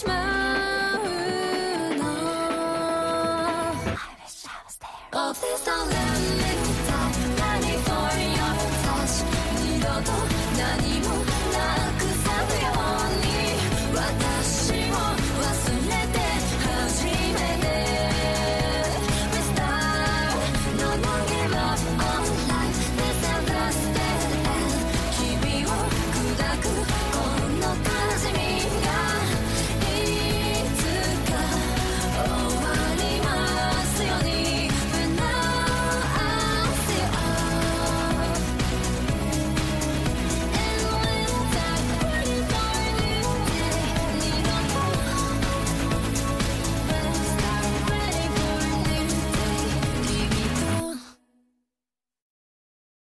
smile. I wish I was there. Oh, please don't